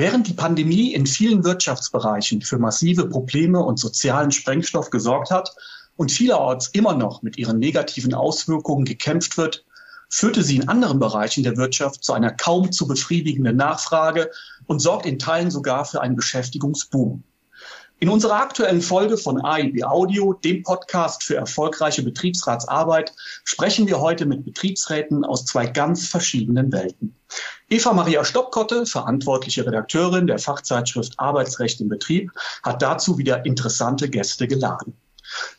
Während die Pandemie in vielen Wirtschaftsbereichen für massive Probleme und sozialen Sprengstoff gesorgt hat und vielerorts immer noch mit ihren negativen Auswirkungen gekämpft wird, führte sie in anderen Bereichen der Wirtschaft zu einer kaum zu befriedigenden Nachfrage und sorgt in Teilen sogar für einen Beschäftigungsboom. In unserer aktuellen Folge von AIB Audio, dem Podcast für erfolgreiche Betriebsratsarbeit, sprechen wir heute mit Betriebsräten aus zwei ganz verschiedenen Welten. Eva Maria Stoppkotte, verantwortliche Redakteurin der Fachzeitschrift Arbeitsrecht im Betrieb, hat dazu wieder interessante Gäste geladen.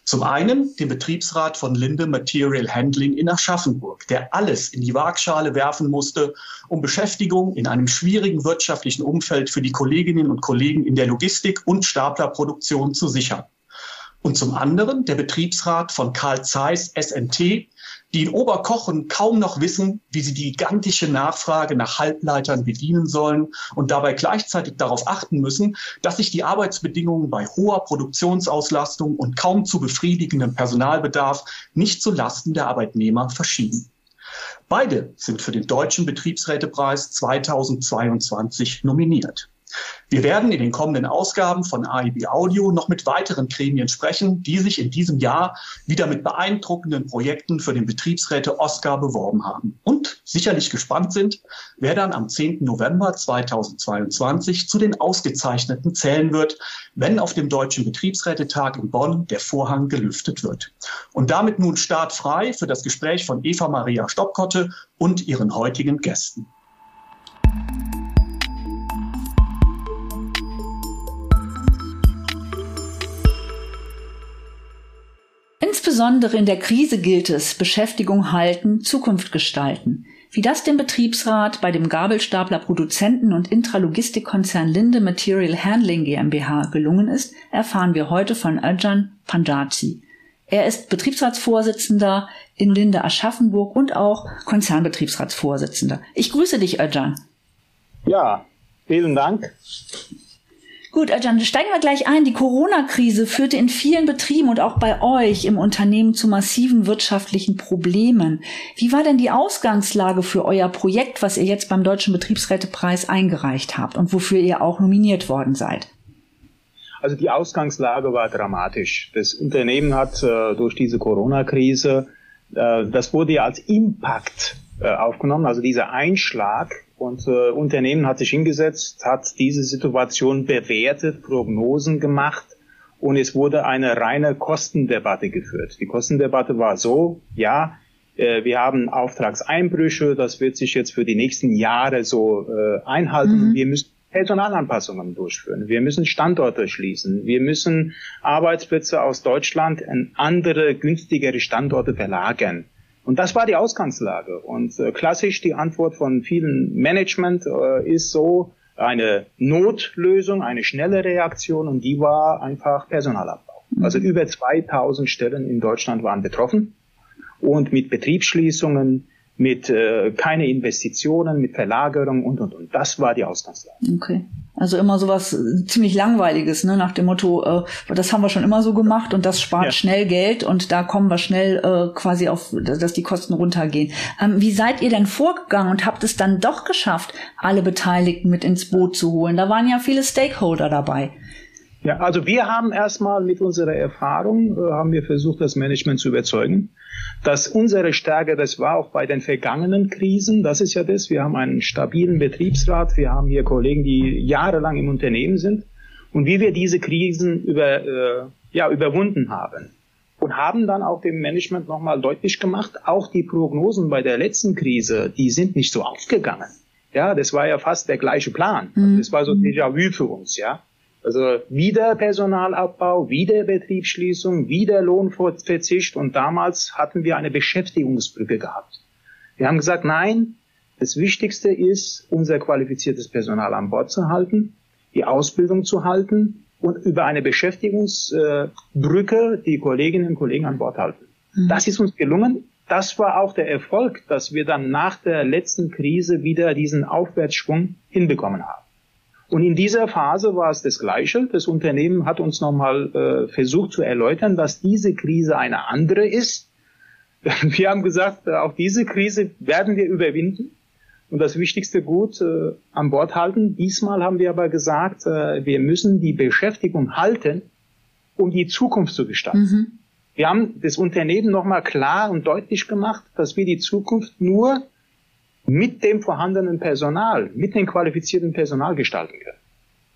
Zum einen den Betriebsrat von Linde Material Handling in Aschaffenburg, der alles in die Waagschale werfen musste, um Beschäftigung in einem schwierigen wirtschaftlichen Umfeld für die Kolleginnen und Kollegen in der Logistik und Staplerproduktion zu sichern. Und zum anderen der Betriebsrat von Karl Zeiss SNT, die in Oberkochen kaum noch wissen, wie sie die gigantische Nachfrage nach Halbleitern bedienen sollen und dabei gleichzeitig darauf achten müssen, dass sich die Arbeitsbedingungen bei hoher Produktionsauslastung und kaum zu befriedigendem Personalbedarf nicht zu Lasten der Arbeitnehmer verschieben. Beide sind für den Deutschen Betriebsrätepreis 2022 nominiert. Wir werden in den kommenden Ausgaben von AIB Audio noch mit weiteren Gremien sprechen, die sich in diesem Jahr wieder mit beeindruckenden Projekten für den Betriebsräte Oscar beworben haben und sicherlich gespannt sind, wer dann am 10. November 2022 zu den Ausgezeichneten zählen wird, wenn auf dem Deutschen Betriebsrätetag in Bonn der Vorhang gelüftet wird. Und damit nun startfrei für das Gespräch von Eva Maria Stoppkotte und ihren heutigen Gästen. Insbesondere in der Krise gilt es, Beschäftigung halten, Zukunft gestalten. Wie das dem Betriebsrat bei dem Gabelstapler Produzenten und Intralogistikkonzern Linde Material Handling GmbH gelungen ist, erfahren wir heute von Ajahn Panjaji. Er ist Betriebsratsvorsitzender in Linde Aschaffenburg und auch Konzernbetriebsratsvorsitzender. Ich grüße dich, Ajahn. Ja, vielen Dank. Gut, Ajan, steigen wir gleich ein. Die Corona-Krise führte in vielen Betrieben und auch bei euch im Unternehmen zu massiven wirtschaftlichen Problemen. Wie war denn die Ausgangslage für euer Projekt, was ihr jetzt beim Deutschen Betriebsrätepreis eingereicht habt und wofür ihr auch nominiert worden seid? Also die Ausgangslage war dramatisch. Das Unternehmen hat äh, durch diese Corona-Krise, äh, das wurde ja als Impact äh, aufgenommen, also dieser Einschlag und äh, Unternehmen hat sich hingesetzt, hat diese Situation bewertet, Prognosen gemacht und es wurde eine reine Kostendebatte geführt. Die Kostendebatte war so, ja, äh, wir haben Auftragseinbrüche, das wird sich jetzt für die nächsten Jahre so äh, einhalten. Mhm. Wir müssen Personalanpassungen durchführen. Wir müssen Standorte schließen. Wir müssen Arbeitsplätze aus Deutschland in andere, günstigere Standorte verlagern. Und das war die Ausgangslage. Und äh, klassisch die Antwort von vielen Management äh, ist so eine Notlösung, eine schnelle Reaktion und die war einfach Personalabbau. Mhm. Also über 2000 Stellen in Deutschland waren betroffen und mit Betriebsschließungen, mit äh, keine Investitionen, mit Verlagerung und und und. Das war die Ausgangslage. Okay. Also immer sowas äh, ziemlich langweiliges, ne? nach dem Motto, äh, das haben wir schon immer so gemacht und das spart ja. schnell Geld und da kommen wir schnell äh, quasi auf, dass die Kosten runtergehen. Ähm, wie seid ihr denn vorgegangen und habt es dann doch geschafft, alle Beteiligten mit ins Boot zu holen? Da waren ja viele Stakeholder dabei. Ja, also wir haben erstmal mit unserer Erfahrung, äh, haben wir versucht, das Management zu überzeugen, dass unsere Stärke, das war auch bei den vergangenen Krisen, das ist ja das, wir haben einen stabilen Betriebsrat, wir haben hier Kollegen, die jahrelang im Unternehmen sind und wie wir diese Krisen über, äh, ja, überwunden haben. Und haben dann auch dem Management nochmal deutlich gemacht, auch die Prognosen bei der letzten Krise, die sind nicht so aufgegangen. Ja, das war ja fast der gleiche Plan. Mhm. Das war so Déjà-vu für uns, ja. Also wieder Personalabbau, wieder Betriebsschließung, wieder Lohnverzicht und damals hatten wir eine Beschäftigungsbrücke gehabt. Wir haben gesagt, nein, das Wichtigste ist, unser qualifiziertes Personal an Bord zu halten, die Ausbildung zu halten und über eine Beschäftigungsbrücke die Kolleginnen und Kollegen an Bord halten. Mhm. Das ist uns gelungen. Das war auch der Erfolg, dass wir dann nach der letzten Krise wieder diesen Aufwärtsschwung hinbekommen haben. Und in dieser Phase war es das Gleiche. Das Unternehmen hat uns nochmal äh, versucht zu erläutern, dass diese Krise eine andere ist. Wir haben gesagt, äh, auch diese Krise werden wir überwinden. und das wichtigste Gut äh, an Bord halten. Diesmal haben wir aber gesagt, äh, wir müssen die Beschäftigung halten, um die Zukunft zu gestalten. Mhm. Wir haben das Unternehmen nochmal klar und deutlich gemacht, dass wir die Zukunft nur mit dem vorhandenen Personal, mit dem qualifizierten Personal gestalten können.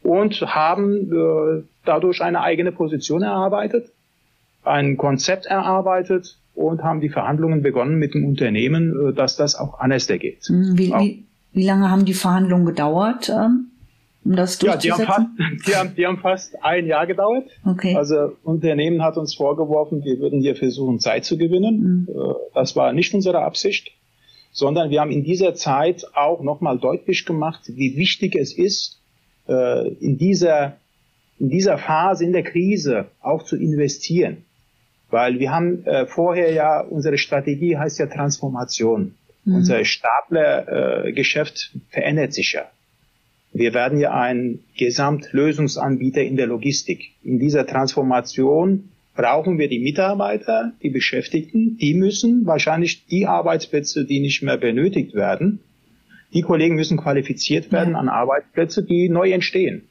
Und haben äh, dadurch eine eigene Position erarbeitet, ein Konzept erarbeitet und haben die Verhandlungen begonnen mit dem Unternehmen, äh, dass das auch anders geht. Hm, wie, wie, wie lange haben die Verhandlungen gedauert? Ähm, um das ja, die haben, fast, die, haben, die haben fast ein Jahr gedauert. Okay. Also Unternehmen hat uns vorgeworfen, wir würden hier versuchen, Zeit zu gewinnen. Mhm. Das war nicht unsere Absicht, sondern wir haben in dieser Zeit auch nochmal deutlich gemacht, wie wichtig es ist, äh, in dieser, in dieser Phase, in der Krise auch zu investieren. Weil wir haben äh, vorher ja, unsere Strategie heißt ja Transformation. Mhm. Unser Staplergeschäft äh, verändert sich ja. Wir werden ja ein Gesamtlösungsanbieter in der Logistik. In dieser Transformation brauchen wir die Mitarbeiter, die Beschäftigten. Die müssen wahrscheinlich die Arbeitsplätze, die nicht mehr benötigt werden, die Kollegen müssen qualifiziert werden ja. an Arbeitsplätze, die neu entstehen.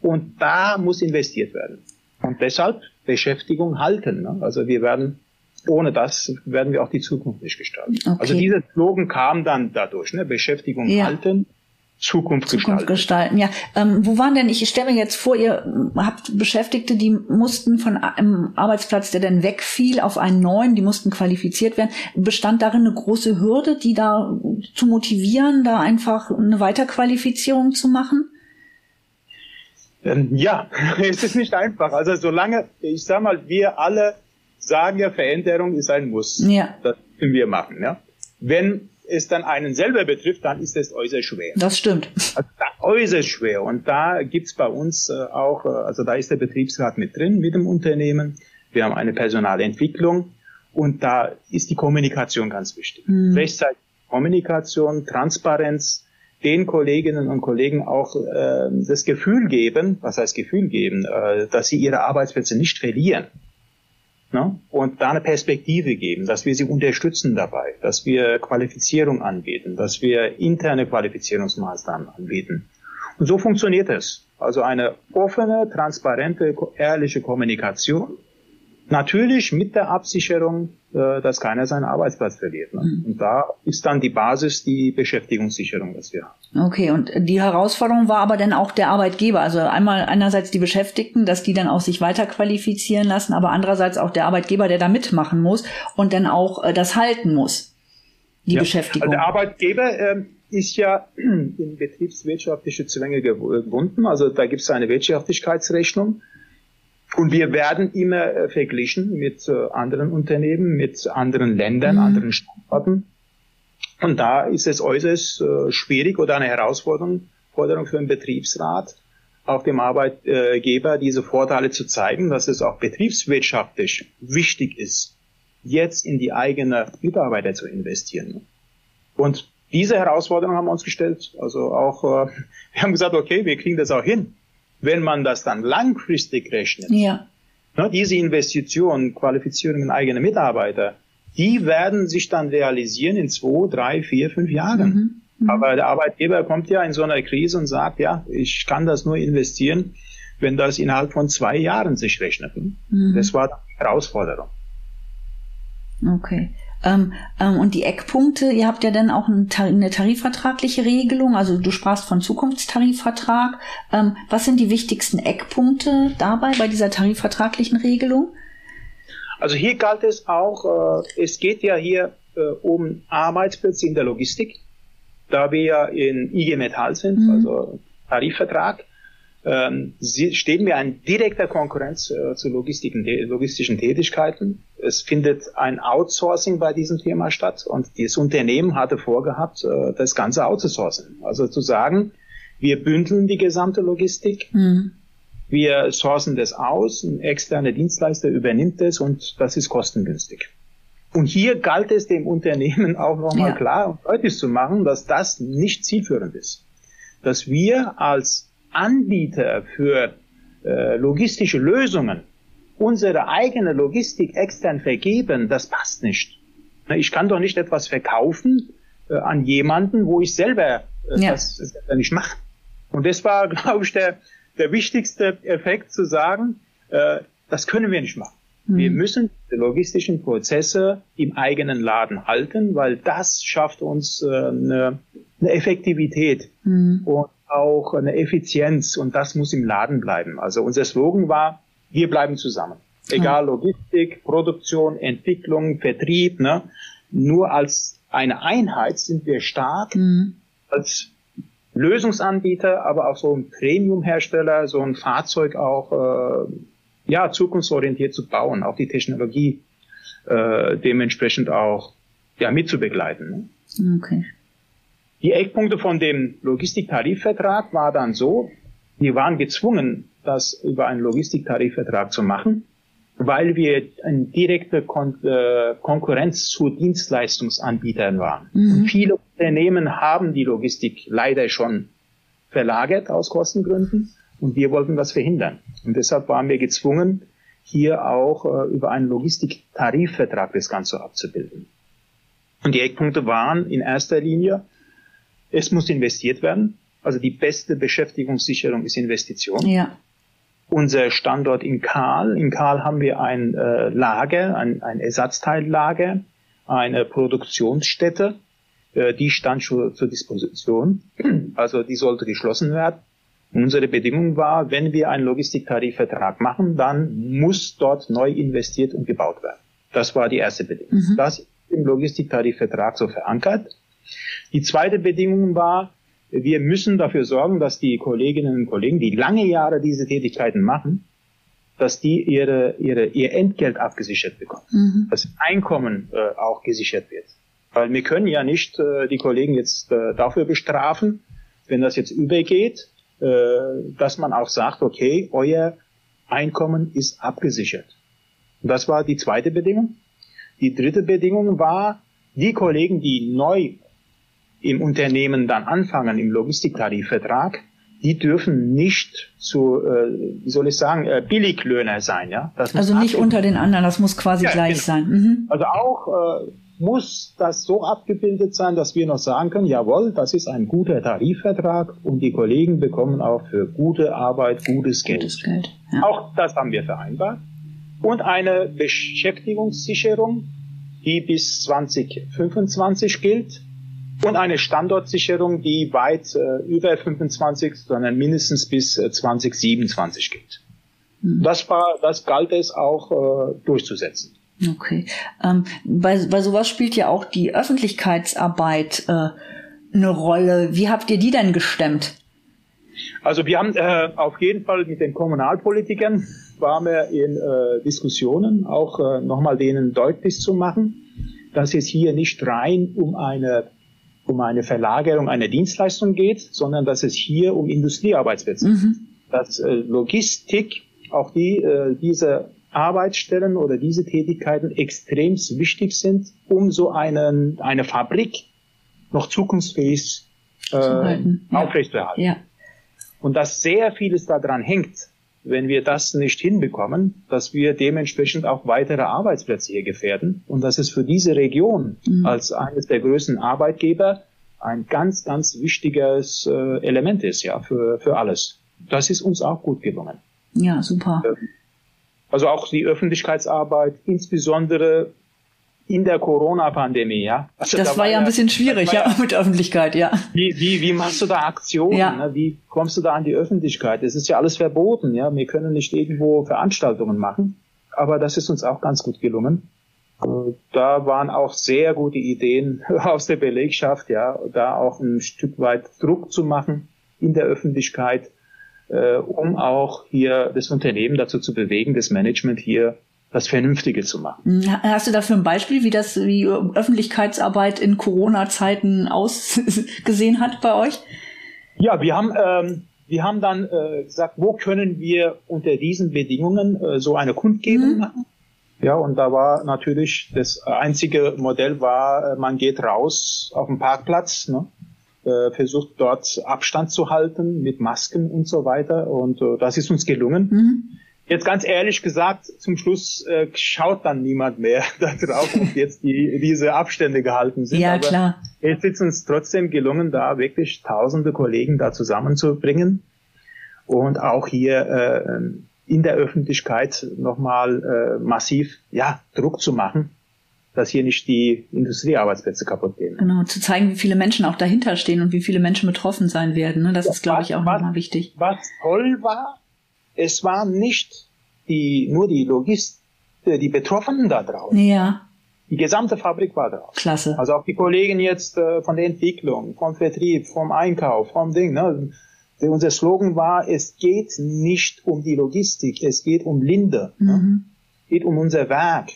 Und da muss investiert werden. Und deshalb Beschäftigung halten. Ne? Also wir werden ohne das werden wir auch die Zukunft nicht gestalten. Okay. Also dieser Slogan kam dann dadurch, ne? Beschäftigung ja. halten, Zukunft, Zukunft gestalten. gestalten. Ja, ähm, wo waren denn? Ich stelle mir jetzt vor, ihr habt Beschäftigte, die mussten von einem Arbeitsplatz, der dann wegfiel, auf einen neuen, die mussten qualifiziert werden. Bestand darin eine große Hürde, die da zu motivieren, da einfach eine Weiterqualifizierung zu machen? Ähm, ja, es ist nicht einfach. Also solange, ich sag mal, wir alle sagen ja, Veränderung ist ein Muss. Ja. Das müssen wir machen. Ja. Wenn es dann einen selber betrifft, dann ist es äußerst schwer. Das stimmt. Also, äußerst schwer. Und da gibt's bei uns äh, auch, äh, also da ist der Betriebsrat mit drin, mit dem Unternehmen. Wir haben eine Personalentwicklung und da ist die Kommunikation ganz wichtig. Mhm. Rechtzeitig Kommunikation, Transparenz, den Kolleginnen und Kollegen auch äh, das Gefühl geben, was heißt Gefühl geben, äh, dass sie ihre Arbeitsplätze nicht verlieren. Ne? Und da eine Perspektive geben, dass wir sie unterstützen dabei, dass wir Qualifizierung anbieten, dass wir interne Qualifizierungsmaßnahmen anbieten. Und so funktioniert es. Also eine offene, transparente, ehrliche Kommunikation Natürlich mit der Absicherung, äh, dass keiner seinen Arbeitsplatz verliert. Ne? Mhm. Und da ist dann die Basis die Beschäftigungssicherung, was wir haben. Okay, und die Herausforderung war aber dann auch der Arbeitgeber. Also einmal einerseits die Beschäftigten, dass die dann auch sich weiter qualifizieren lassen, aber andererseits auch der Arbeitgeber, der da mitmachen muss und dann auch äh, das halten muss, die ja. Beschäftigung. Also der Arbeitgeber äh, ist ja in betriebswirtschaftliche Zwänge gebunden. Also da gibt es eine Wirtschaftlichkeitsrechnung. Und wir werden immer äh, verglichen mit äh, anderen Unternehmen, mit anderen Ländern, mhm. anderen Standorten. Und da ist es äußerst äh, schwierig oder eine Herausforderung Forderung für den Betriebsrat, auch dem Arbeitgeber diese Vorteile zu zeigen, dass es auch betriebswirtschaftlich wichtig ist, jetzt in die eigene Mitarbeiter zu investieren. Und diese Herausforderung haben wir uns gestellt. Also auch, wir haben gesagt, okay, wir kriegen das auch hin wenn man das dann langfristig rechnet, ja. ne, diese Investitionen, Qualifizierungen eigener Mitarbeiter, die werden sich dann realisieren in zwei, drei, vier, fünf Jahren. Mhm. Mhm. Aber der Arbeitgeber kommt ja in so einer Krise und sagt, ja, ich kann das nur investieren, wenn das innerhalb von zwei Jahren sich rechnet. Mhm. Das war die Herausforderung. Okay. Ähm, ähm, und die Eckpunkte, ihr habt ja dann auch eine tarifvertragliche Regelung, also du sprachst von Zukunftstarifvertrag. Ähm, was sind die wichtigsten Eckpunkte dabei bei dieser tarifvertraglichen Regelung? Also hier galt es auch, äh, es geht ja hier äh, um Arbeitsplätze in der Logistik, da wir ja in IG Metall sind, mhm. also Tarifvertrag ähm, stehen wir in direkter Konkurrenz äh, zu logistischen Tätigkeiten. Es findet ein Outsourcing bei diesem Thema statt und das Unternehmen hatte vorgehabt, äh, das Ganze outzusourcen. Also zu sagen, wir bündeln die gesamte Logistik, mhm. wir sourcen das aus, ein externer Dienstleister übernimmt das und das ist kostengünstig. Und hier galt es dem Unternehmen auch nochmal ja. klar und deutlich zu machen, dass das nicht zielführend ist. Dass wir als Anbieter für äh, logistische Lösungen unsere eigene Logistik extern vergeben, das passt nicht. Ich kann doch nicht etwas verkaufen, äh, an jemanden, wo ich selber äh, ja. das selber nicht mache. Und das war, glaube ich, der, der wichtigste Effekt zu sagen, äh, das können wir nicht machen. Mhm. Wir müssen die logistischen Prozesse im eigenen Laden halten, weil das schafft uns äh, eine, eine Effektivität mhm. und auch eine Effizienz und das muss im Laden bleiben. Also unser Slogan war, wir bleiben zusammen. Egal Logistik, Produktion, Entwicklung, Vertrieb, ne? nur als eine Einheit sind wir stark. Mhm. Als Lösungsanbieter, aber auch so ein Premium-Hersteller, so ein Fahrzeug auch äh, ja zukunftsorientiert zu bauen, auch die Technologie äh, dementsprechend auch ja mitzubegleiten. Ne? Okay. Die Eckpunkte von dem Logistiktarifvertrag war dann so, wir waren gezwungen, das über einen Logistiktarifvertrag zu machen, weil wir eine direkte Kon äh, Konkurrenz zu Dienstleistungsanbietern waren. Mhm. viele Unternehmen haben die Logistik leider schon verlagert aus Kostengründen und wir wollten das verhindern. Und deshalb waren wir gezwungen, hier auch äh, über einen Logistiktarifvertrag das Ganze abzubilden. Und die Eckpunkte waren in erster Linie, es muss investiert werden. Also die beste Beschäftigungssicherung ist Investition. Ja. Unser Standort in Karl. In Karl haben wir ein äh, Lager, ein, ein Ersatzteillager, eine Produktionsstätte. Äh, die stand schon zur Disposition. Also die sollte geschlossen werden. Unsere Bedingung war, wenn wir einen Logistiktarifvertrag machen, dann muss dort neu investiert und gebaut werden. Das war die erste Bedingung. Mhm. Das ist im Logistiktarifvertrag so verankert. Die zweite Bedingung war, wir müssen dafür sorgen, dass die Kolleginnen und Kollegen, die lange Jahre diese Tätigkeiten machen, dass die ihre, ihre, ihr Entgelt abgesichert bekommen, mhm. dass Einkommen äh, auch gesichert wird. Weil wir können ja nicht äh, die Kollegen jetzt äh, dafür bestrafen, wenn das jetzt übergeht, äh, dass man auch sagt, okay, euer Einkommen ist abgesichert. Und das war die zweite Bedingung. Die dritte Bedingung war, die Kollegen, die neu im Unternehmen dann anfangen, im Logistiktarifvertrag, die dürfen nicht zu, äh, wie soll ich sagen, äh, Billiglöhner sein. Ja? also nicht unter den anderen, das muss quasi ja, gleich genau. sein. Mhm. Also auch äh, muss das so abgebildet sein, dass wir noch sagen können, jawohl, das ist ein guter Tarifvertrag und die Kollegen bekommen auch für gute Arbeit gutes Geld. Gutes Geld ja. Auch das haben wir vereinbart. Und eine Beschäftigungssicherung, die bis 2025 gilt und eine Standortsicherung, die weit äh, über 25, sondern mindestens bis äh, 2027 geht. Mhm. Das war, das galt es auch äh, durchzusetzen. Okay. Ähm, bei, bei sowas spielt ja auch die Öffentlichkeitsarbeit äh, eine Rolle. Wie habt ihr die denn gestemmt? Also wir haben äh, auf jeden Fall mit den Kommunalpolitikern waren wir in äh, Diskussionen, auch nochmal denen deutlich zu machen, dass es hier nicht rein um eine um eine Verlagerung einer Dienstleistung geht, sondern dass es hier um Industriearbeitsplätze geht. Mhm. Dass äh, Logistik, auch die, äh, diese Arbeitsstellen oder diese Tätigkeiten extrem wichtig sind, um so einen, eine Fabrik noch zukunftsfähig äh, aufrechtzuerhalten. Ja. Und dass sehr vieles daran hängt, wenn wir das nicht hinbekommen, dass wir dementsprechend auch weitere Arbeitsplätze hier gefährden und dass es für diese Region mhm. als eines der größten Arbeitgeber ein ganz, ganz wichtiges äh, Element ist, ja, für, für alles. Das ist uns auch gut gelungen. Ja, super. Ähm, also auch die Öffentlichkeitsarbeit, insbesondere in der Corona-Pandemie, ja. Also das da war ja ein bisschen schwierig, ja, mit Öffentlichkeit, ja. Wie, wie, wie machst du da Aktionen? Ja. Ne? Wie kommst du da an die Öffentlichkeit? Es ist ja alles verboten, ja. Wir können nicht irgendwo Veranstaltungen machen, aber das ist uns auch ganz gut gelungen. Äh, da waren auch sehr gute Ideen aus der Belegschaft, ja, da auch ein Stück weit Druck zu machen in der Öffentlichkeit, äh, um auch hier das Unternehmen dazu zu bewegen, das Management hier das Vernünftige zu machen. Hm, hast du dafür ein Beispiel, wie das, wie Öffentlichkeitsarbeit in Corona-Zeiten ausgesehen hat bei euch? Ja, wir haben, ähm, wir haben dann äh, gesagt, wo können wir unter diesen Bedingungen äh, so eine Kundgebung mhm. machen? Ja, und da war natürlich das einzige Modell war, äh, man geht raus auf den Parkplatz, ne, äh, versucht dort Abstand zu halten mit Masken und so weiter. Und äh, das ist uns gelungen. Mhm. Jetzt ganz ehrlich gesagt, zum Schluss äh, schaut dann niemand mehr darauf, ob jetzt die, diese Abstände gehalten sind. Ja, Aber klar. Es ist uns trotzdem gelungen, da wirklich tausende Kollegen da zusammenzubringen und auch hier äh, in der Öffentlichkeit nochmal äh, massiv ja, Druck zu machen, dass hier nicht die Industriearbeitsplätze kaputt gehen. Genau, zu zeigen, wie viele Menschen auch dahinter stehen und wie viele Menschen betroffen sein werden. Ne? Das ja, ist, glaube ich, auch nochmal wichtig. Was toll war, es waren nicht die, nur die Logist, äh, die Betroffenen da drauf. Ja. Die gesamte Fabrik war drauf. Klasse. Also auch die Kollegen jetzt äh, von der Entwicklung, vom Vertrieb, vom Einkauf, vom Ding. Ne? Unser Slogan war, es geht nicht um die Logistik, es geht um Linde. Ne? Mhm. Ne? Es geht um unser Werk.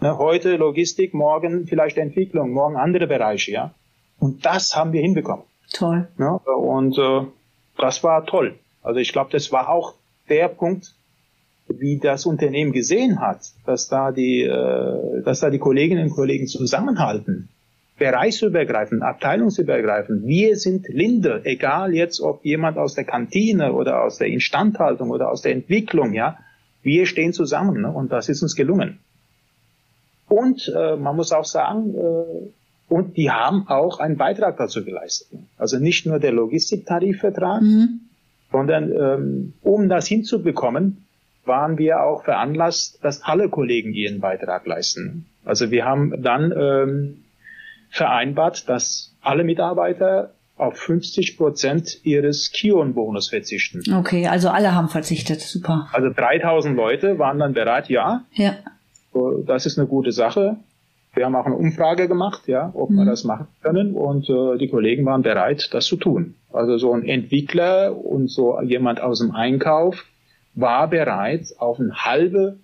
Ne? Heute Logistik, morgen vielleicht Entwicklung, morgen andere Bereiche. ja. Und das haben wir hinbekommen. Toll. Ne? Und äh, das war toll. Also ich glaube, das war auch der Punkt, wie das Unternehmen gesehen hat, dass da die, äh, dass da die Kolleginnen und Kollegen zusammenhalten, bereichsübergreifend, abteilungsübergreifend. Wir sind Linde, egal jetzt, ob jemand aus der Kantine oder aus der Instandhaltung oder aus der Entwicklung, ja, wir stehen zusammen ne? und das ist uns gelungen. Und äh, man muss auch sagen, äh, und die haben auch einen Beitrag dazu geleistet. Also nicht nur der Logistiktarifvertrag, mhm sondern ähm, um das hinzubekommen, waren wir auch veranlasst, dass alle Kollegen ihren Beitrag leisten. Also wir haben dann ähm, vereinbart, dass alle Mitarbeiter auf 50 Prozent ihres Kion-Bonus verzichten. Okay, also alle haben verzichtet, super. Also 3000 Leute waren dann bereit, ja. Ja. Das ist eine gute Sache. Wir haben auch eine Umfrage gemacht, ja, ob mhm. wir das machen können und äh, die Kollegen waren bereit, das zu tun. Also so ein Entwickler und so jemand aus dem Einkauf war bereit, auf ein halbe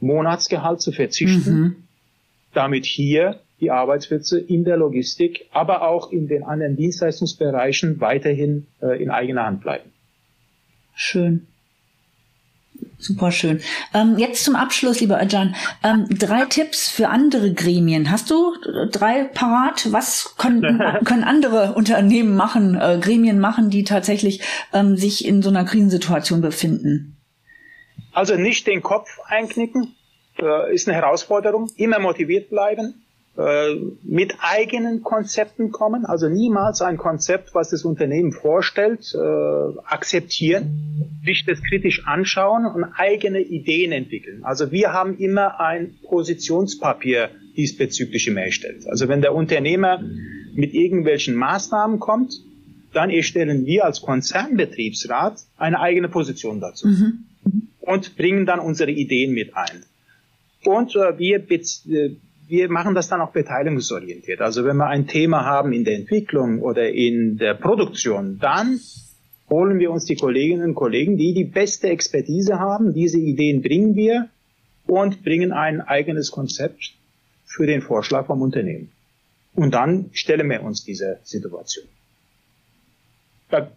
Monatsgehalt zu verzichten, mhm. damit hier die Arbeitsplätze in der Logistik, aber auch in den anderen Dienstleistungsbereichen weiterhin äh, in eigener Hand bleiben. Schön. Super schön. Ähm, jetzt zum Abschluss, lieber Öcan, ähm, drei Tipps für andere Gremien. Hast du drei parat? Was können, können andere Unternehmen machen, äh, Gremien machen, die tatsächlich ähm, sich in so einer Krisensituation befinden? Also nicht den Kopf einknicken, äh, ist eine Herausforderung. Immer motiviert bleiben, äh, mit eigenen Konzepten kommen, also niemals ein Konzept, was das Unternehmen vorstellt, äh, akzeptieren, sich das kritisch anschauen und eigene Ideen entwickeln. Also wir haben immer ein Positionspapier diesbezüglich immer erstellt. Also wenn der Unternehmer mit irgendwelchen Maßnahmen kommt, dann erstellen wir als Konzernbetriebsrat eine eigene Position dazu mhm. und bringen dann unsere Ideen mit ein. Und äh, wir äh, wir machen das dann auch beteiligungsorientiert. Also wenn wir ein Thema haben in der Entwicklung oder in der Produktion, dann holen wir uns die Kolleginnen und Kollegen, die die beste Expertise haben. Diese Ideen bringen wir und bringen ein eigenes Konzept für den Vorschlag vom Unternehmen. Und dann stellen wir uns diese Situation.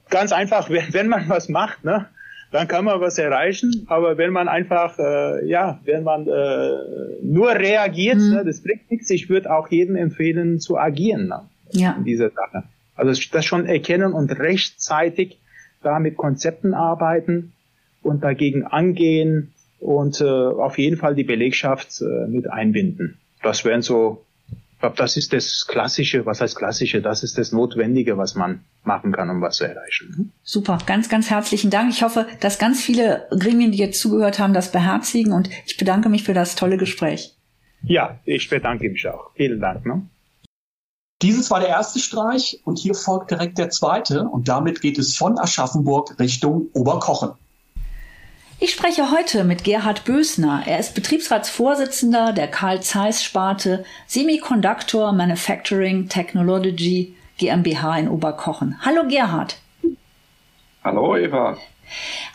Ganz einfach, wenn man was macht, ne, dann kann man was erreichen. Aber wenn man einfach, äh, ja, wenn man äh, nur reagiert, mhm. ne, das bringt nichts. Ich würde auch jedem empfehlen, zu agieren ne, ja. in dieser Sache. Also das schon erkennen und rechtzeitig da mit Konzepten arbeiten und dagegen angehen und äh, auf jeden Fall die Belegschaft äh, mit einbinden. Das wären so ich glaube, das ist das Klassische, was heißt Klassische, das ist das Notwendige, was man machen kann, um was zu erreichen. Super, ganz, ganz herzlichen Dank. Ich hoffe, dass ganz viele Gremien, die jetzt zugehört haben, das beherzigen und ich bedanke mich für das tolle Gespräch. Ja, ich bedanke mich auch. Vielen Dank. Ne? Dieses war der erste Streich und hier folgt direkt der zweite und damit geht es von Aschaffenburg Richtung Oberkochen. Ich spreche heute mit Gerhard Bösner. Er ist Betriebsratsvorsitzender der Karl Zeiss Sparte Semiconductor Manufacturing Technology GmbH in Oberkochen. Hallo Gerhard. Hallo Eva.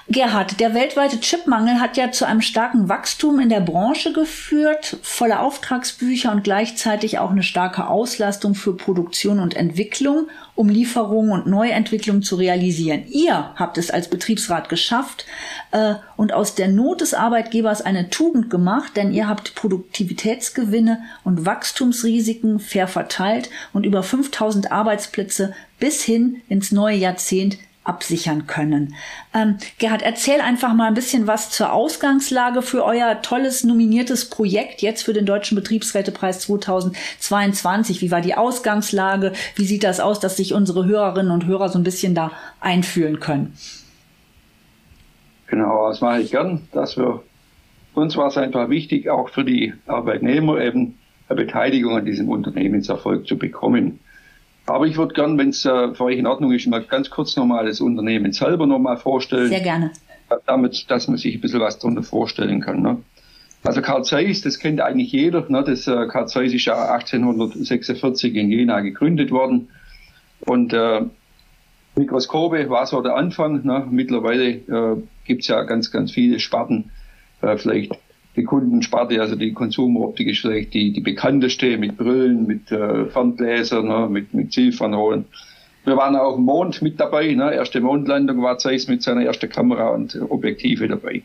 Gerhard, der weltweite Chipmangel hat ja zu einem starken Wachstum in der Branche geführt, volle Auftragsbücher und gleichzeitig auch eine starke Auslastung für Produktion und Entwicklung, um Lieferungen und Neuentwicklung zu realisieren. Ihr habt es als Betriebsrat geschafft äh, und aus der Not des Arbeitgebers eine Tugend gemacht, denn ihr habt Produktivitätsgewinne und Wachstumsrisiken fair verteilt und über 5000 Arbeitsplätze bis hin ins neue Jahrzehnt absichern können. Ähm, Gerhard, erzähl einfach mal ein bisschen was zur Ausgangslage für euer tolles nominiertes Projekt jetzt für den Deutschen Betriebsrätepreis 2022. Wie war die Ausgangslage? Wie sieht das aus, dass sich unsere Hörerinnen und Hörer so ein bisschen da einfühlen können? Genau, das mache ich gern. Dass wir, uns war es einfach wichtig, auch für die Arbeitnehmer eben eine Beteiligung an diesem Unternehmenserfolg zu bekommen. Aber ich würde gern, wenn es äh, für euch in Ordnung ist, mal ganz kurz nochmal das Unternehmen selber nochmal vorstellen. Sehr gerne. Damit, dass man sich ein bisschen was darunter vorstellen kann. Ne? Also Karl Zeiss, das kennt eigentlich jeder. Ne? Das, äh, Karl Zeiss ist ja 1846 in Jena gegründet worden. Und äh, Mikroskope war so der Anfang. Ne? Mittlerweile äh, gibt es ja ganz, ganz viele Sparten. Äh, vielleicht die Kundensparte, also die Konsumeroptik ist vielleicht die, die bekannteste mit Brillen, mit äh, Ferngläsern, ne, mit, mit Zielfernrohren. Wir waren auch im Mond mit dabei. Ne? Erste Mondlandung war Zeiss mit seiner ersten Kamera und Objektive dabei.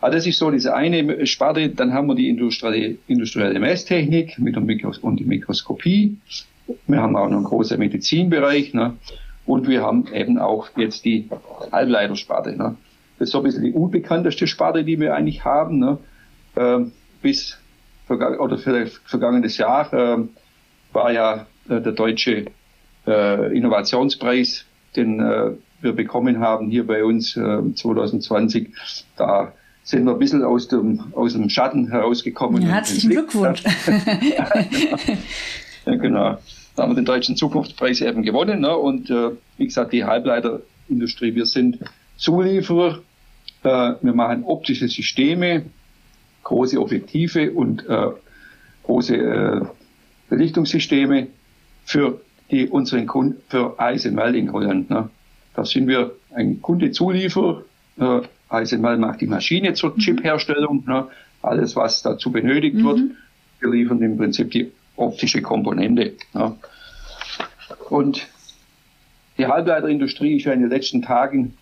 Also das ist so diese eine Sparte. Dann haben wir die industrielle, industrielle Messtechnik mit der Mikros und die Mikroskopie. Wir haben auch noch einen großen Medizinbereich. Ne? Und wir haben eben auch jetzt die Halbleitersparte. Ne? Das ist so ein bisschen die unbekannteste Sparte, die wir eigentlich haben. Ne? Äh, bis oder für vergangenes Jahr äh, war ja äh, der deutsche äh, Innovationspreis, den äh, wir bekommen haben hier bei uns äh, 2020. Da sind wir ein bisschen aus dem, aus dem Schatten herausgekommen. Ja, herzlichen Glückwunsch. ja, genau. Da haben wir den deutschen Zukunftspreis eben gewonnen. Ne? Und äh, wie gesagt, die Halbleiterindustrie, wir sind Zulieferer. Äh, wir machen optische Systeme große Objektive und äh, große äh, Belichtungssysteme für die unseren Kunden, für ASML in Holland. Ne? Da sind wir ein Kundezulieferer. Äh, ASML macht die Maschine zur mhm. Chipherstellung, ne? alles was dazu benötigt mhm. wird. Wir liefern im Prinzip die optische Komponente. Ne? Und die Halbleiterindustrie ist ja in den letzten Tagen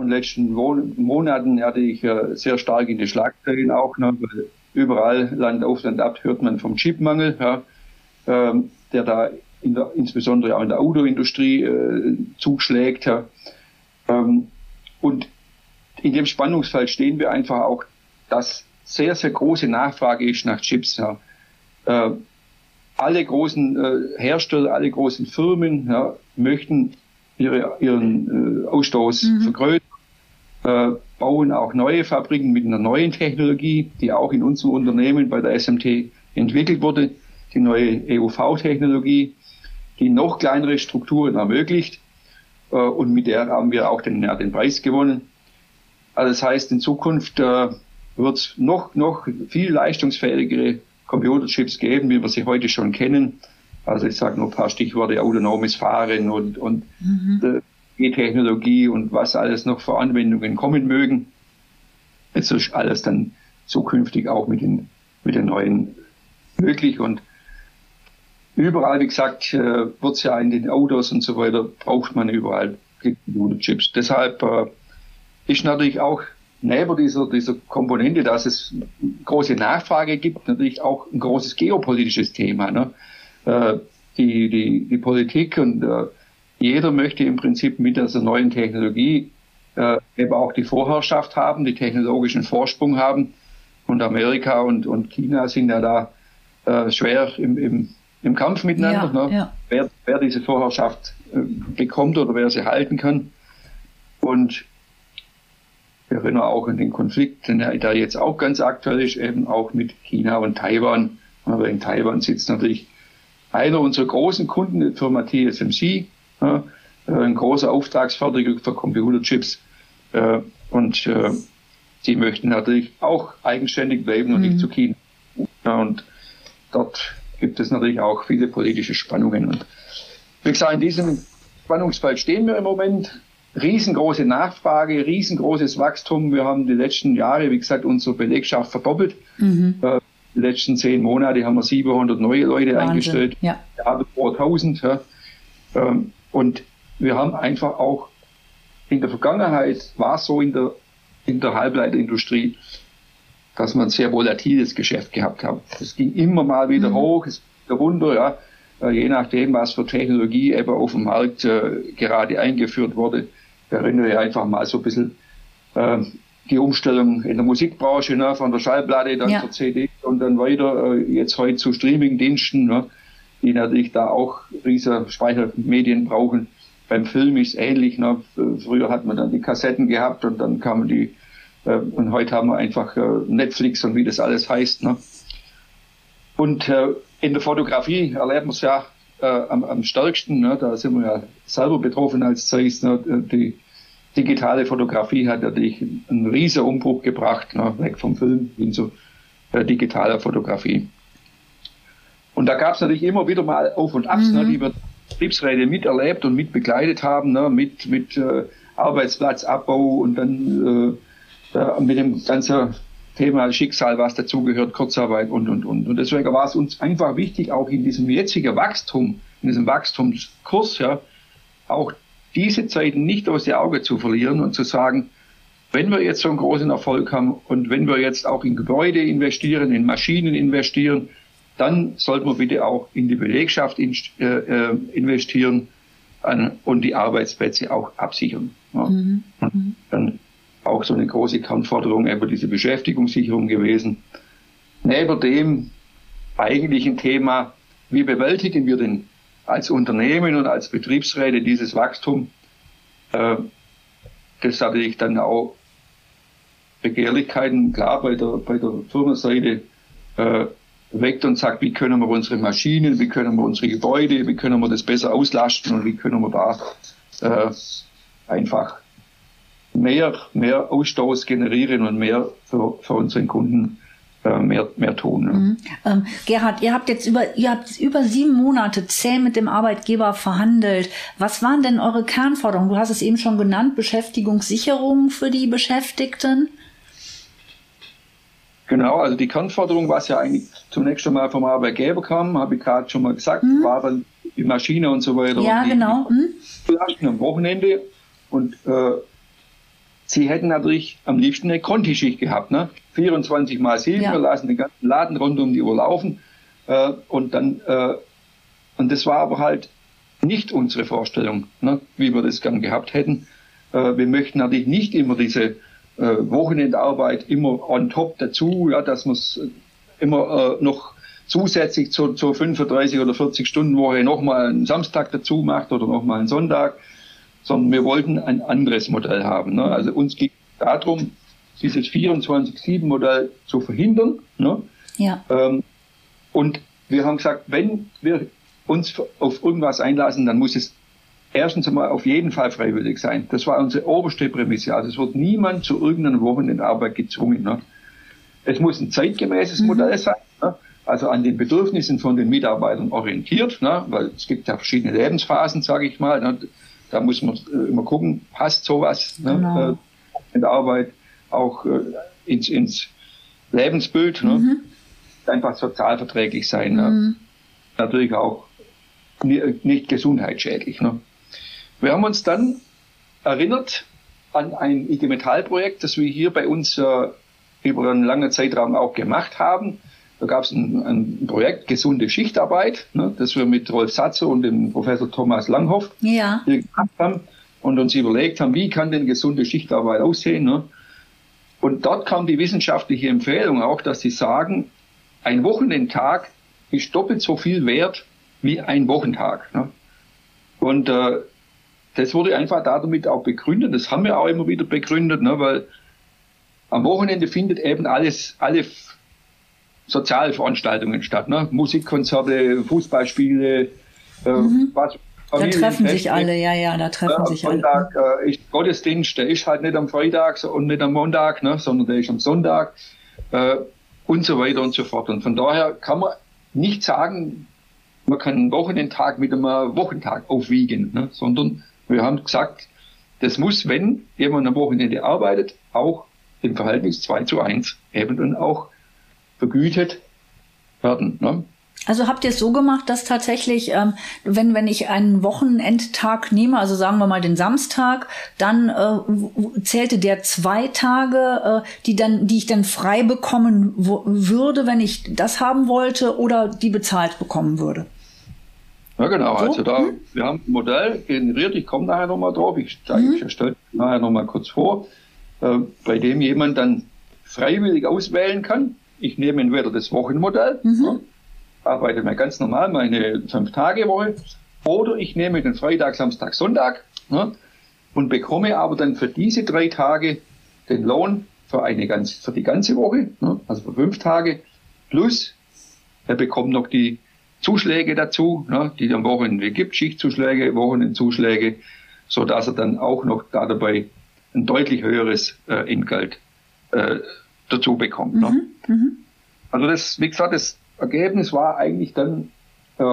und letzten Monaten hatte ich äh, sehr stark in die Schlagzeilen auch, ne, weil überall Land auf Land ab hört man vom Chipmangel, ja, ähm, der da in der, insbesondere auch in der Autoindustrie äh, zuschlägt. Ja. Ähm, und in dem Spannungsfeld stehen wir einfach auch, dass sehr, sehr große Nachfrage ist nach Chips. Ja. Äh, alle großen äh, Hersteller, alle großen Firmen ja, möchten ihre, ihren äh, Ausstoß mhm. vergrößern äh, bauen auch neue Fabriken mit einer neuen Technologie, die auch in unserem Unternehmen bei der SMT entwickelt wurde, die neue EUV-Technologie, die noch kleinere Strukturen ermöglicht äh, und mit der haben wir auch den, ja, den Preis gewonnen. Also das heißt, in Zukunft äh, wird es noch, noch viel leistungsfähigere Computerchips geben, wie wir sie heute schon kennen. Also ich sage nur ein paar Stichworte, autonomes Fahren und, und mhm. E-Technologie und was alles noch für Anwendungen kommen mögen. Es ist alles dann zukünftig auch mit den, mit den neuen möglich und überall, wie gesagt, äh, wird es ja in den Autos und so weiter, braucht man überall Chips. Deshalb äh, ist natürlich auch neben dieser, dieser Komponente, dass es große Nachfrage gibt, natürlich auch ein großes geopolitisches Thema. Ne? Äh, die, die, die Politik und jeder möchte im Prinzip mit dieser neuen Technologie äh, eben auch die Vorherrschaft haben, die technologischen Vorsprung haben. Und Amerika und, und China sind ja da äh, schwer im, im, im Kampf miteinander. Ja, ne? ja. Wer, wer diese Vorherrschaft äh, bekommt oder wer sie halten kann. Und wir erinnern auch an den Konflikt, der jetzt auch ganz aktuell ist, eben auch mit China und Taiwan. Aber in Taiwan sitzt natürlich einer unserer großen Kunden, die Firma TSMC, ja, äh, ein großer Auftragsfertiger für Computerchips. Äh, und äh, die möchten natürlich auch eigenständig bleiben und mhm. nicht zu China. Und dort gibt es natürlich auch viele politische Spannungen. Und wie gesagt, in diesem Spannungsfeld stehen wir im Moment. Riesengroße Nachfrage, riesengroßes Wachstum. Wir haben die letzten Jahre, wie gesagt, unsere Belegschaft verdoppelt. Mhm. Die letzten zehn Monate haben wir 700 neue Leute Wahnsinn. eingestellt. Ja. Wir haben vor 1000. Ja. Ähm, und wir haben einfach auch in der Vergangenheit war es so in der, in der Halbleiterindustrie, dass man ein sehr volatiles Geschäft gehabt hat. Es ging immer mal wieder mhm. hoch, es ging runter, ja. Äh, je nachdem, was für Technologie eben auf dem Markt äh, gerade eingeführt wurde. erinnere einfach mal so ein bisschen äh, die Umstellung in der Musikbranche, ne, von der Schallplatte dann ja. zur CD und dann weiter äh, jetzt heute zu Streamingdiensten, ne, die natürlich da auch riesige Speichermedien brauchen. Beim Film ist ähnlich. Ne? Früher hat man dann die Kassetten gehabt und dann kamen die äh, und heute haben wir einfach äh, Netflix und wie das alles heißt. Ne? Und äh, in der Fotografie erleben wir es ja äh, am, am stärksten. Ne? Da sind wir ja selber betroffen als Zeiss. Ne? Die digitale Fotografie hat natürlich einen riesen Umbruch gebracht, ne? weg vom Film hin zu äh, digitaler Fotografie. Und da gab es natürlich immer wieder mal Auf und Abs, ne, mhm. ne, die wir Betriebsräte miterlebt und mitbegleitet haben, ne, mit, mit äh, Arbeitsplatzabbau und dann äh, mit dem ganzen Thema Schicksal, was dazugehört, Kurzarbeit und, und, und. Und deswegen war es uns einfach wichtig, auch in diesem jetzigen Wachstum, in diesem Wachstumskurs, ja, auch diese Zeiten nicht aus den Augen zu verlieren und zu sagen, wenn wir jetzt so einen großen Erfolg haben und wenn wir jetzt auch in Gebäude investieren, in Maschinen investieren, dann sollten wir bitte auch in die Belegschaft äh, äh, investieren und die Arbeitsplätze auch absichern. Ja. Mhm. Dann auch so eine große Kernforderung über diese Beschäftigungssicherung gewesen. Neben dem eigentlichen Thema, wie bewältigen wir denn als Unternehmen und als Betriebsräte dieses Wachstum, äh, das hatte ich dann auch Begehrlichkeiten, klar bei der, bei der Firmenseite, weckt und sagt, wie können wir unsere Maschinen, wie können wir unsere Gebäude, wie können wir das besser auslasten und wie können wir da äh, einfach mehr, mehr Ausstoß generieren und mehr für, für unseren Kunden äh, mehr, mehr tun. Ne? Mhm. Ähm, Gerhard, ihr habt jetzt über, ihr habt über sieben Monate zäh mit dem Arbeitgeber verhandelt. Was waren denn eure Kernforderungen? Du hast es eben schon genannt, Beschäftigungssicherung für die Beschäftigten. Genau, also die Kernforderung, was ja eigentlich zunächst einmal vom Arbeitgeber kam, habe ich gerade schon mal gesagt, mhm. war dann die Maschine und so weiter. Ja, genau. Mhm. am Wochenende und äh, sie hätten natürlich am liebsten eine Kontischicht gehabt, ne? 24 mal 7, ja. wir lassen den ganzen Laden rund um die Uhr laufen äh, und dann äh, und das war aber halt nicht unsere Vorstellung, ne? wie wir das gern gehabt hätten. Äh, wir möchten natürlich nicht immer diese Wochenendarbeit immer on top dazu, ja, dass man es immer äh, noch zusätzlich zur, zur 35 oder 40 Stunden Woche nochmal einen Samstag dazu macht oder nochmal einen Sonntag, sondern wir wollten ein anderes Modell haben. Ne? Also uns ging darum, dieses 24-7 Modell zu verhindern. Ne? Ja. Ähm, und wir haben gesagt, wenn wir uns auf irgendwas einlassen, dann muss es erstens einmal auf jeden Fall freiwillig sein. Das war unsere oberste Prämisse. Also es wird niemand zu irgendeiner Wochenendarbeit gezwungen. Ne? Es muss ein zeitgemäßes mhm. Modell sein, ne? also an den Bedürfnissen von den Mitarbeitern orientiert, ne? weil es gibt ja verschiedene Lebensphasen, sage ich mal. Ne? Da muss man äh, immer gucken, passt sowas ne? genau. äh, in der Arbeit auch äh, ins, ins Lebensbild. Ne? Mhm. Einfach sozialverträglich sein. Mhm. Natürlich auch nicht gesundheitsschädlich. Ne? Wir haben uns dann erinnert an ein IG Metall-Projekt, das wir hier bei uns äh, über einen langen Zeitraum auch gemacht haben. Da gab es ein, ein, Projekt Gesunde Schichtarbeit, ne, das wir mit Rolf Satzer und dem Professor Thomas Langhoff ja. hier gemacht haben und uns überlegt haben, wie kann denn gesunde Schichtarbeit aussehen. Ne? Und dort kam die wissenschaftliche Empfehlung auch, dass sie sagen, ein Wochenendtag ist doppelt so viel wert wie ein Wochentag. Ne? Und äh, das wurde einfach damit auch begründet. Das haben wir auch immer wieder begründet, ne, weil am Wochenende findet eben alles, alle Sozialveranstaltungen statt, ne? Musikkonzerte, Fußballspiele, äh, mhm. was. Da treffen sich alle, ja, ja, da treffen äh, sich Sonntag, alle. Äh, ist Gottesdienst, der ist halt nicht am Freitag und nicht am Montag, ne, sondern der ist am Sonntag äh, und so weiter und so fort. Und von daher kann man nicht sagen, man kann einen Wochenendtag mit einem Wochentag aufwiegen, ne, sondern wir haben gesagt, das muss, wenn jemand am Wochenende arbeitet, auch im Verhältnis 2 zu 1 eben dann auch vergütet werden. Ne? Also habt ihr es so gemacht, dass tatsächlich, ähm, wenn, wenn ich einen Wochenendtag nehme, also sagen wir mal den Samstag, dann äh, zählte der zwei Tage, äh, die dann, die ich dann frei bekommen würde, wenn ich das haben wollte, oder die bezahlt bekommen würde? Ja, genau. So? Also da, wir haben ein Modell generiert, ich komme nachher nochmal drauf, ich zeige mhm. ich stelle nachher nochmal kurz vor, äh, bei dem jemand dann freiwillig auswählen kann. Ich nehme entweder das Wochenmodell, mhm. ja, arbeite mir ganz normal meine Fünf-Tage-Woche, oder ich nehme den Freitag, Samstag, Sonntag ja, und bekomme aber dann für diese drei Tage den Lohn für, eine ganz, für die ganze Woche, ja, also für fünf Tage, plus er bekommt noch die Zuschläge dazu, ne, die am Wochenende gibt, Schichtzuschläge, Wochenendzuschläge, so dass er dann auch noch da dabei ein deutlich höheres äh, Entgelt äh, dazu bekommt. Ne? Mhm, mhm. Also das, wie gesagt, das Ergebnis war eigentlich dann äh,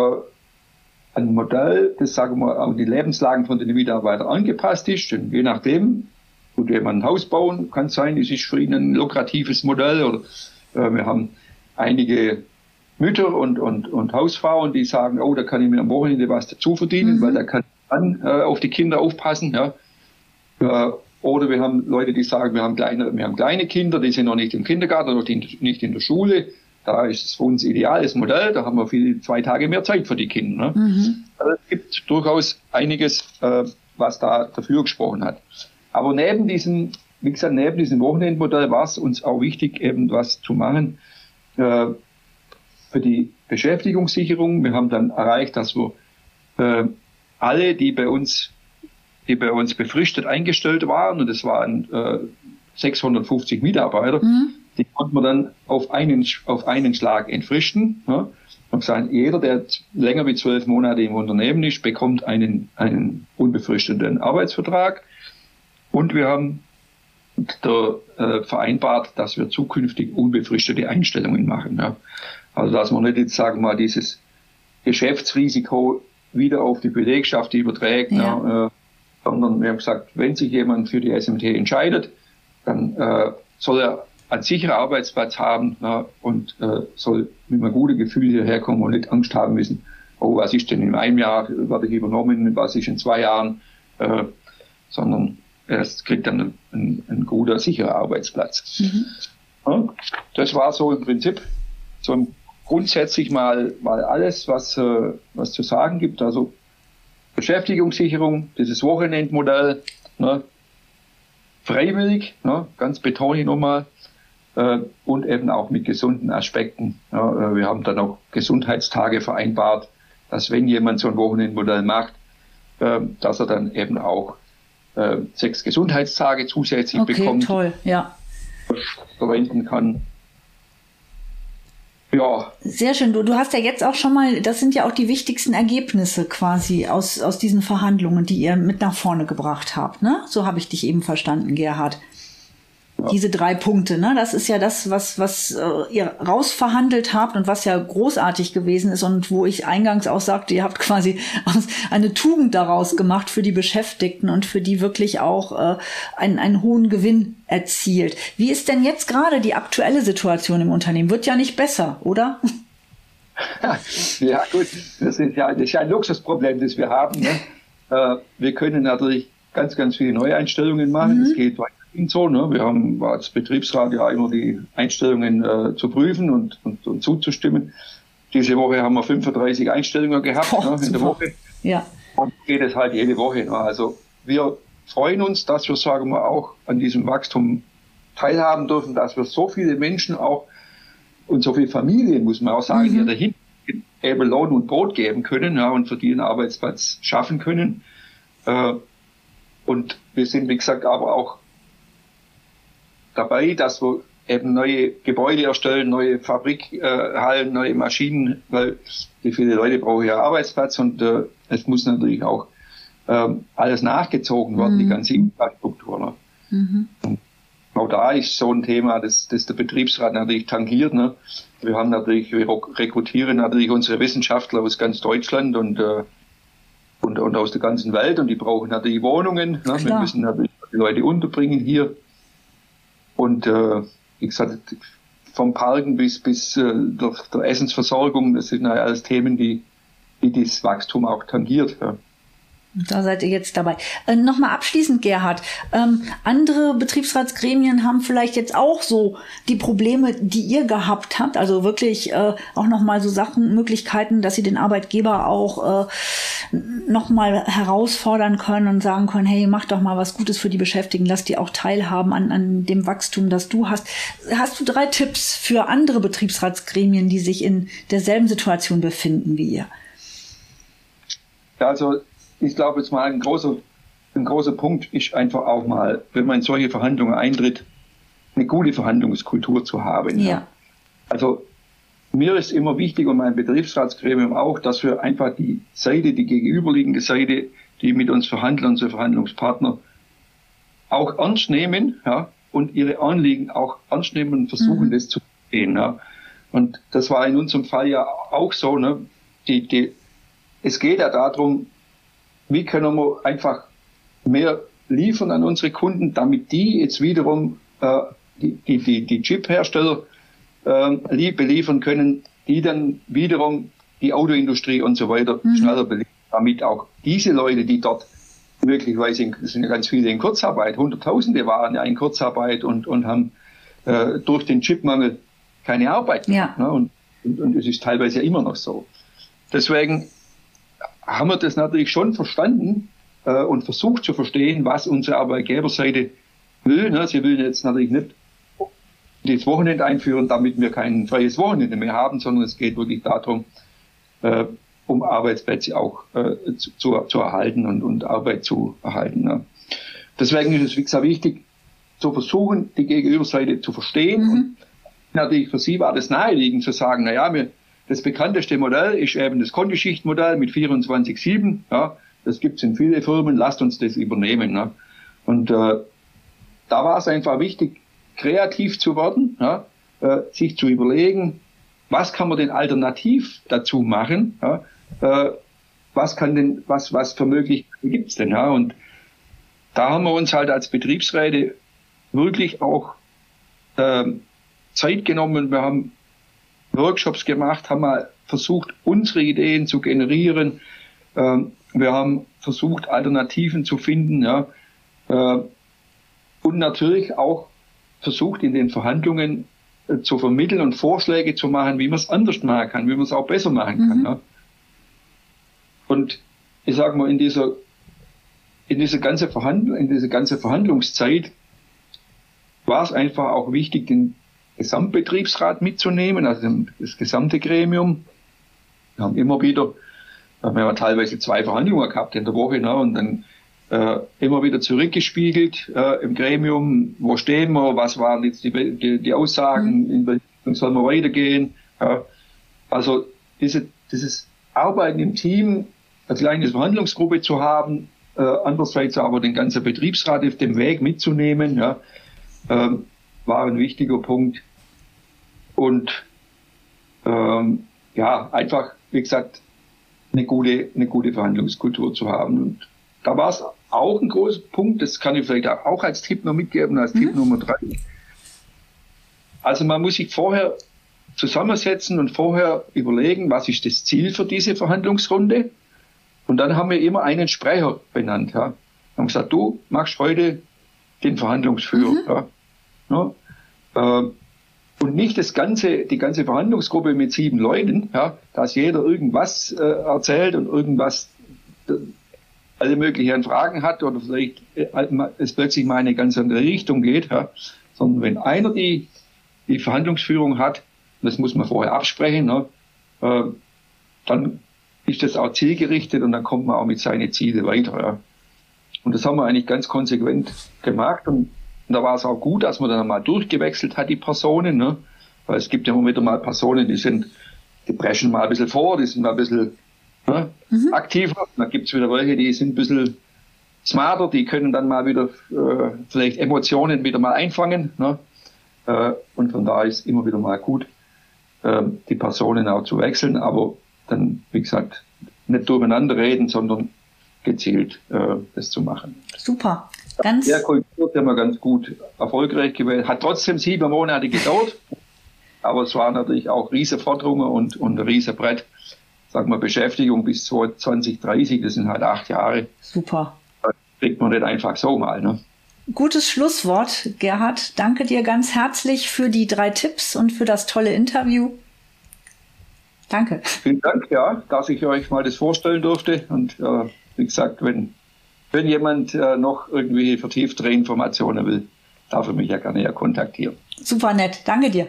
ein Modell, das sagen wir an die Lebenslagen von den Mitarbeitern angepasst ist. Denn je nachdem, wo jemand ein Haus bauen, kann sein, es ist für ihn ein lukratives Modell oder äh, wir haben einige Mütter und, und, und Hausfrauen, die sagen, oh, da kann ich mir am Wochenende was dazu verdienen, mhm. weil da kann ich dann äh, auf die Kinder aufpassen. Ja. Äh, oder wir haben Leute, die sagen, wir haben kleine, wir haben kleine Kinder, die sind noch nicht im Kindergarten, noch nicht in der Schule. Da ist es für uns ideales Modell, da haben wir viele, zwei Tage mehr Zeit für die Kinder. Ne? Mhm. Also es gibt durchaus einiges, äh, was da dafür gesprochen hat. Aber neben diesem, wie gesagt, neben diesem Wochenendmodell war es uns auch wichtig, eben was zu machen, äh, für die Beschäftigungssicherung. Wir haben dann erreicht, dass wir äh, alle, die bei uns, die bei uns befristet eingestellt waren, und es waren äh, 650 Mitarbeiter, mhm. die konnten wir dann auf einen, auf einen Schlag entfristen. Ja? Und sagen, jeder, der länger wie zwölf Monate im Unternehmen ist, bekommt einen, einen unbefristeten Arbeitsvertrag. Und wir haben da, äh, vereinbart, dass wir zukünftig unbefristete Einstellungen machen. Ja. Also dass man nicht jetzt, sagen wir mal, dieses Geschäftsrisiko wieder auf die Belegschaft überträgt, ja. ne, äh, sondern wir haben gesagt, wenn sich jemand für die SMT entscheidet, dann äh, soll er einen sicheren Arbeitsplatz haben ne, und äh, soll mit einem guten Gefühl hierher kommen und nicht Angst haben müssen, oh, was ist denn in einem Jahr, werde ich übernommen, was ist in zwei Jahren, äh, sondern er kriegt dann ein, ein guter, sicherer Arbeitsplatz. Mhm. Ja, das war so im Prinzip so ein grundsätzlich mal, mal alles, was, äh, was zu sagen gibt. Also Beschäftigungssicherung, dieses Wochenendmodell, ne, freiwillig, ne, ganz betone ich nochmal, äh, und eben auch mit gesunden Aspekten. Ja, äh, wir haben dann auch Gesundheitstage vereinbart, dass wenn jemand so ein Wochenendmodell macht, äh, dass er dann eben auch äh, sechs Gesundheitstage zusätzlich okay, bekommt. toll, ja. Verwenden kann. Ja. Sehr schön. Du, du hast ja jetzt auch schon mal, das sind ja auch die wichtigsten Ergebnisse quasi aus, aus diesen Verhandlungen, die ihr mit nach vorne gebracht habt. Ne? So habe ich dich eben verstanden, Gerhard. Diese drei Punkte, ne? Das ist ja das, was, was äh, ihr rausverhandelt habt und was ja großartig gewesen ist und wo ich eingangs auch sagte, ihr habt quasi eine Tugend daraus gemacht für die Beschäftigten und für die wirklich auch äh, einen, einen hohen Gewinn erzielt. Wie ist denn jetzt gerade die aktuelle Situation im Unternehmen? Wird ja nicht besser, oder? Ja, gut, das ist ja, das ist ja ein Luxusproblem, das wir haben. Ne? Äh, wir können natürlich ganz, ganz viele Neueinstellungen machen. Es mhm. geht weiter so. Ne? Wir haben als Betriebsrat ja immer die Einstellungen äh, zu prüfen und, und, und, zuzustimmen. Diese Woche haben wir 35 Einstellungen gehabt Boah, ne, in der Woche. Ja. Und geht es halt jede Woche. Ne? Also wir freuen uns, dass wir, sagen wir, auch an diesem Wachstum teilhaben dürfen, dass wir so viele Menschen auch und so viele Familien, muss man auch sagen, mhm. hier dahin eben Lohn und Brot geben können ja, und für die einen Arbeitsplatz schaffen können. Äh, und wir sind, wie gesagt, aber auch dabei, dass wir eben neue Gebäude erstellen, neue Fabrikhallen, äh, neue Maschinen, weil die viele Leute brauchen ja Arbeitsplatz und äh, es muss natürlich auch ähm, alles nachgezogen werden, mhm. die ganze Infrastruktur. Ne? Mhm. Und auch da ist so ein Thema, das, das der Betriebsrat natürlich tangiert. Ne? Wir haben natürlich, wir rekrutieren natürlich unsere Wissenschaftler aus ganz Deutschland und, äh, und, und aus der ganzen Welt und die brauchen natürlich Wohnungen. Ne? Wir müssen natürlich die Leute unterbringen hier. Und äh, wie gesagt, vom Parken bis, bis äh, der, der Essensversorgung, das sind ja alles Themen, die, die das Wachstum auch tangiert. Ja. Da seid ihr jetzt dabei. Äh, Nochmal abschließend, Gerhard. Ähm, andere Betriebsratsgremien haben vielleicht jetzt auch so die Probleme, die ihr gehabt habt. Also wirklich äh, auch nochmal so Sachen, Möglichkeiten, dass sie den Arbeitgeber auch äh, nochmal herausfordern können und sagen können, hey, mach doch mal was Gutes für die Beschäftigten, lass die auch teilhaben an, an dem Wachstum, das du hast. Hast du drei Tipps für andere Betriebsratsgremien, die sich in derselben Situation befinden wie ihr? Also ich glaube jetzt mal ein großer, ein großer Punkt ist einfach auch mal, wenn man in solche Verhandlungen eintritt, eine gute Verhandlungskultur zu haben. Ja. ja. Also mir ist immer wichtig und mein Betriebsratsgremium auch, dass wir einfach die Seite, die gegenüberliegende Seite, die mit uns verhandeln, unsere Verhandlungspartner, auch ernst nehmen, ja, und ihre Anliegen auch ernst nehmen und versuchen, mhm. das zu verstehen, ja. Und das war in unserem Fall ja auch so, ne. Die, die, es geht ja darum, wie können wir einfach mehr liefern an unsere Kunden, damit die jetzt wiederum äh, die, die, die, Chip-Hersteller äh, beliefern können, die dann wiederum die Autoindustrie und so weiter mhm. schneller beliefern, damit auch diese Leute, die dort möglicherweise, es sind ja ganz viele in Kurzarbeit, Hunderttausende waren ja in Kurzarbeit und, und haben äh, durch den Chipmangel keine Arbeit. Ja. Ne? Und, und, und es ist teilweise ja immer noch so. Deswegen haben wir das natürlich schon verstanden äh, und versucht zu verstehen, was unsere Arbeitgeberseite will. Ne? Sie will jetzt natürlich nicht das Wochenende einführen, damit wir kein freies Wochenende mehr haben, sondern es geht wirklich darum, äh, um Arbeitsplätze auch äh, zu, zu, zu, erhalten und, und Arbeit zu erhalten. Ne? Deswegen ist es, wie gesagt, wichtig, zu versuchen, die Gegenüberseite zu verstehen. Mhm. Und natürlich für Sie war das naheliegend zu sagen, na ja, wir, das bekannteste Modell ist eben das Kontischichtmodell mit 24-7. Ja, das gibt's in viele Firmen, lasst uns das übernehmen. Ne? Und äh, da war es einfach wichtig, kreativ zu werden, ja, äh, sich zu überlegen, was kann man denn alternativ dazu machen, ja, äh, was kann denn, was, was für Möglichkeiten gibt's denn, ja, und da haben wir uns halt als Betriebsräte wirklich auch äh, Zeit genommen. Wir haben Workshops gemacht, haben mal versucht, unsere Ideen zu generieren. Ähm, wir haben versucht, Alternativen zu finden. Ja. Äh, und natürlich auch versucht, in den Verhandlungen äh, zu vermitteln und Vorschläge zu machen, wie man es anders machen kann, wie man es auch besser machen kann. Mhm. Ja. Und ich sage mal, in dieser, in dieser ganze Verhandlung, in dieser ganze Verhandlungszeit war es einfach auch wichtig, den Gesamtbetriebsrat mitzunehmen, also das gesamte Gremium. Wir haben immer wieder, wir haben ja teilweise zwei Verhandlungen gehabt in der Woche, ne, und dann äh, immer wieder zurückgespiegelt äh, im Gremium, wo stehen wir, was waren jetzt die, die, die Aussagen, mhm. in welche Richtung sollen wir weitergehen. Ja. Also diese, dieses Arbeiten im Team, eine kleine Verhandlungsgruppe zu haben, äh, andererseits aber den ganzen Betriebsrat auf dem Weg mitzunehmen, ja, ähm, war ein wichtiger Punkt. Und ähm, ja, einfach, wie gesagt, eine gute, eine gute Verhandlungskultur zu haben. Und da war es auch ein großer Punkt, das kann ich vielleicht auch als Tipp noch mitgeben, als mhm. Tipp Nummer drei. Also man muss sich vorher zusammensetzen und vorher überlegen, was ist das Ziel für diese Verhandlungsrunde. Und dann haben wir immer einen Sprecher benannt. Ja. Wir haben gesagt, du machst heute den Verhandlungsführer. Mhm. Ja. Ja. Äh, und nicht das ganze, die ganze Verhandlungsgruppe mit sieben Leuten, ja, dass jeder irgendwas äh, erzählt und irgendwas äh, alle möglichen Fragen hat oder vielleicht äh, es plötzlich mal in eine ganz andere Richtung geht, ja, sondern wenn einer die, die Verhandlungsführung hat, das muss man vorher absprechen, ne, äh, dann ist das auch zielgerichtet und dann kommt man auch mit seinen Zielen weiter. Ja. Und das haben wir eigentlich ganz konsequent gemacht und und da war es auch gut, dass man dann mal durchgewechselt hat, die Personen, ne? Weil es gibt ja immer wieder mal Personen, die sind, die brechen mal ein bisschen vor, die sind mal ein bisschen ne, mhm. aktiver. Und dann gibt's wieder welche, die sind ein bisschen smarter, die können dann mal wieder äh, vielleicht Emotionen wieder mal einfangen. Ne? Äh, und von da ist immer wieder mal gut, äh, die Personen auch zu wechseln, aber dann, wie gesagt, nicht durcheinander reden, sondern gezielt äh, das zu machen. Super. Ganz der Kultur haben wir ganz gut erfolgreich gewählt. Hat trotzdem sieben Monate gedauert, aber es waren natürlich auch riesige Forderungen und, und ein riesen Brett. Sagen wir, Beschäftigung bis 2030, das sind halt acht Jahre. Super. Das kriegt man nicht einfach so mal. Ne? Gutes Schlusswort, Gerhard. Danke dir ganz herzlich für die drei Tipps und für das tolle Interview. Danke. Vielen Dank, ja, dass ich euch mal das vorstellen durfte. Und äh, wie gesagt, wenn, wenn jemand äh, noch irgendwie vertieftere Informationen will, darf er mich ja gerne ja kontaktieren. Super nett. Danke dir.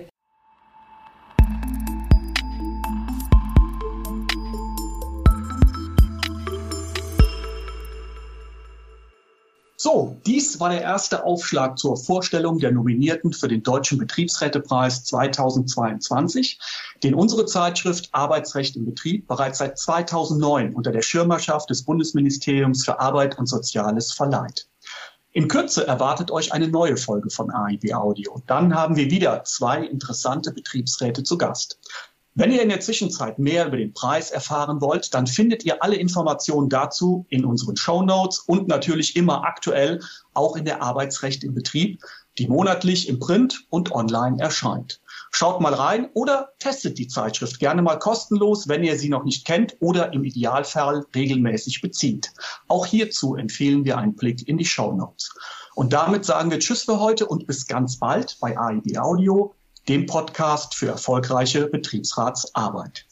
So, dies war der erste Aufschlag zur Vorstellung der Nominierten für den Deutschen Betriebsrätepreis 2022, den unsere Zeitschrift Arbeitsrecht im Betrieb bereits seit 2009 unter der Schirmerschaft des Bundesministeriums für Arbeit und Soziales verleiht. In Kürze erwartet euch eine neue Folge von AIB Audio. Dann haben wir wieder zwei interessante Betriebsräte zu Gast. Wenn ihr in der Zwischenzeit mehr über den Preis erfahren wollt, dann findet ihr alle Informationen dazu in unseren Show Notes und natürlich immer aktuell auch in der Arbeitsrecht im Betrieb, die monatlich im Print und online erscheint. Schaut mal rein oder testet die Zeitschrift gerne mal kostenlos, wenn ihr sie noch nicht kennt oder im Idealfall regelmäßig bezieht. Auch hierzu empfehlen wir einen Blick in die Show Notes. Und damit sagen wir Tschüss für heute und bis ganz bald bei AIB Audio dem Podcast für erfolgreiche Betriebsratsarbeit.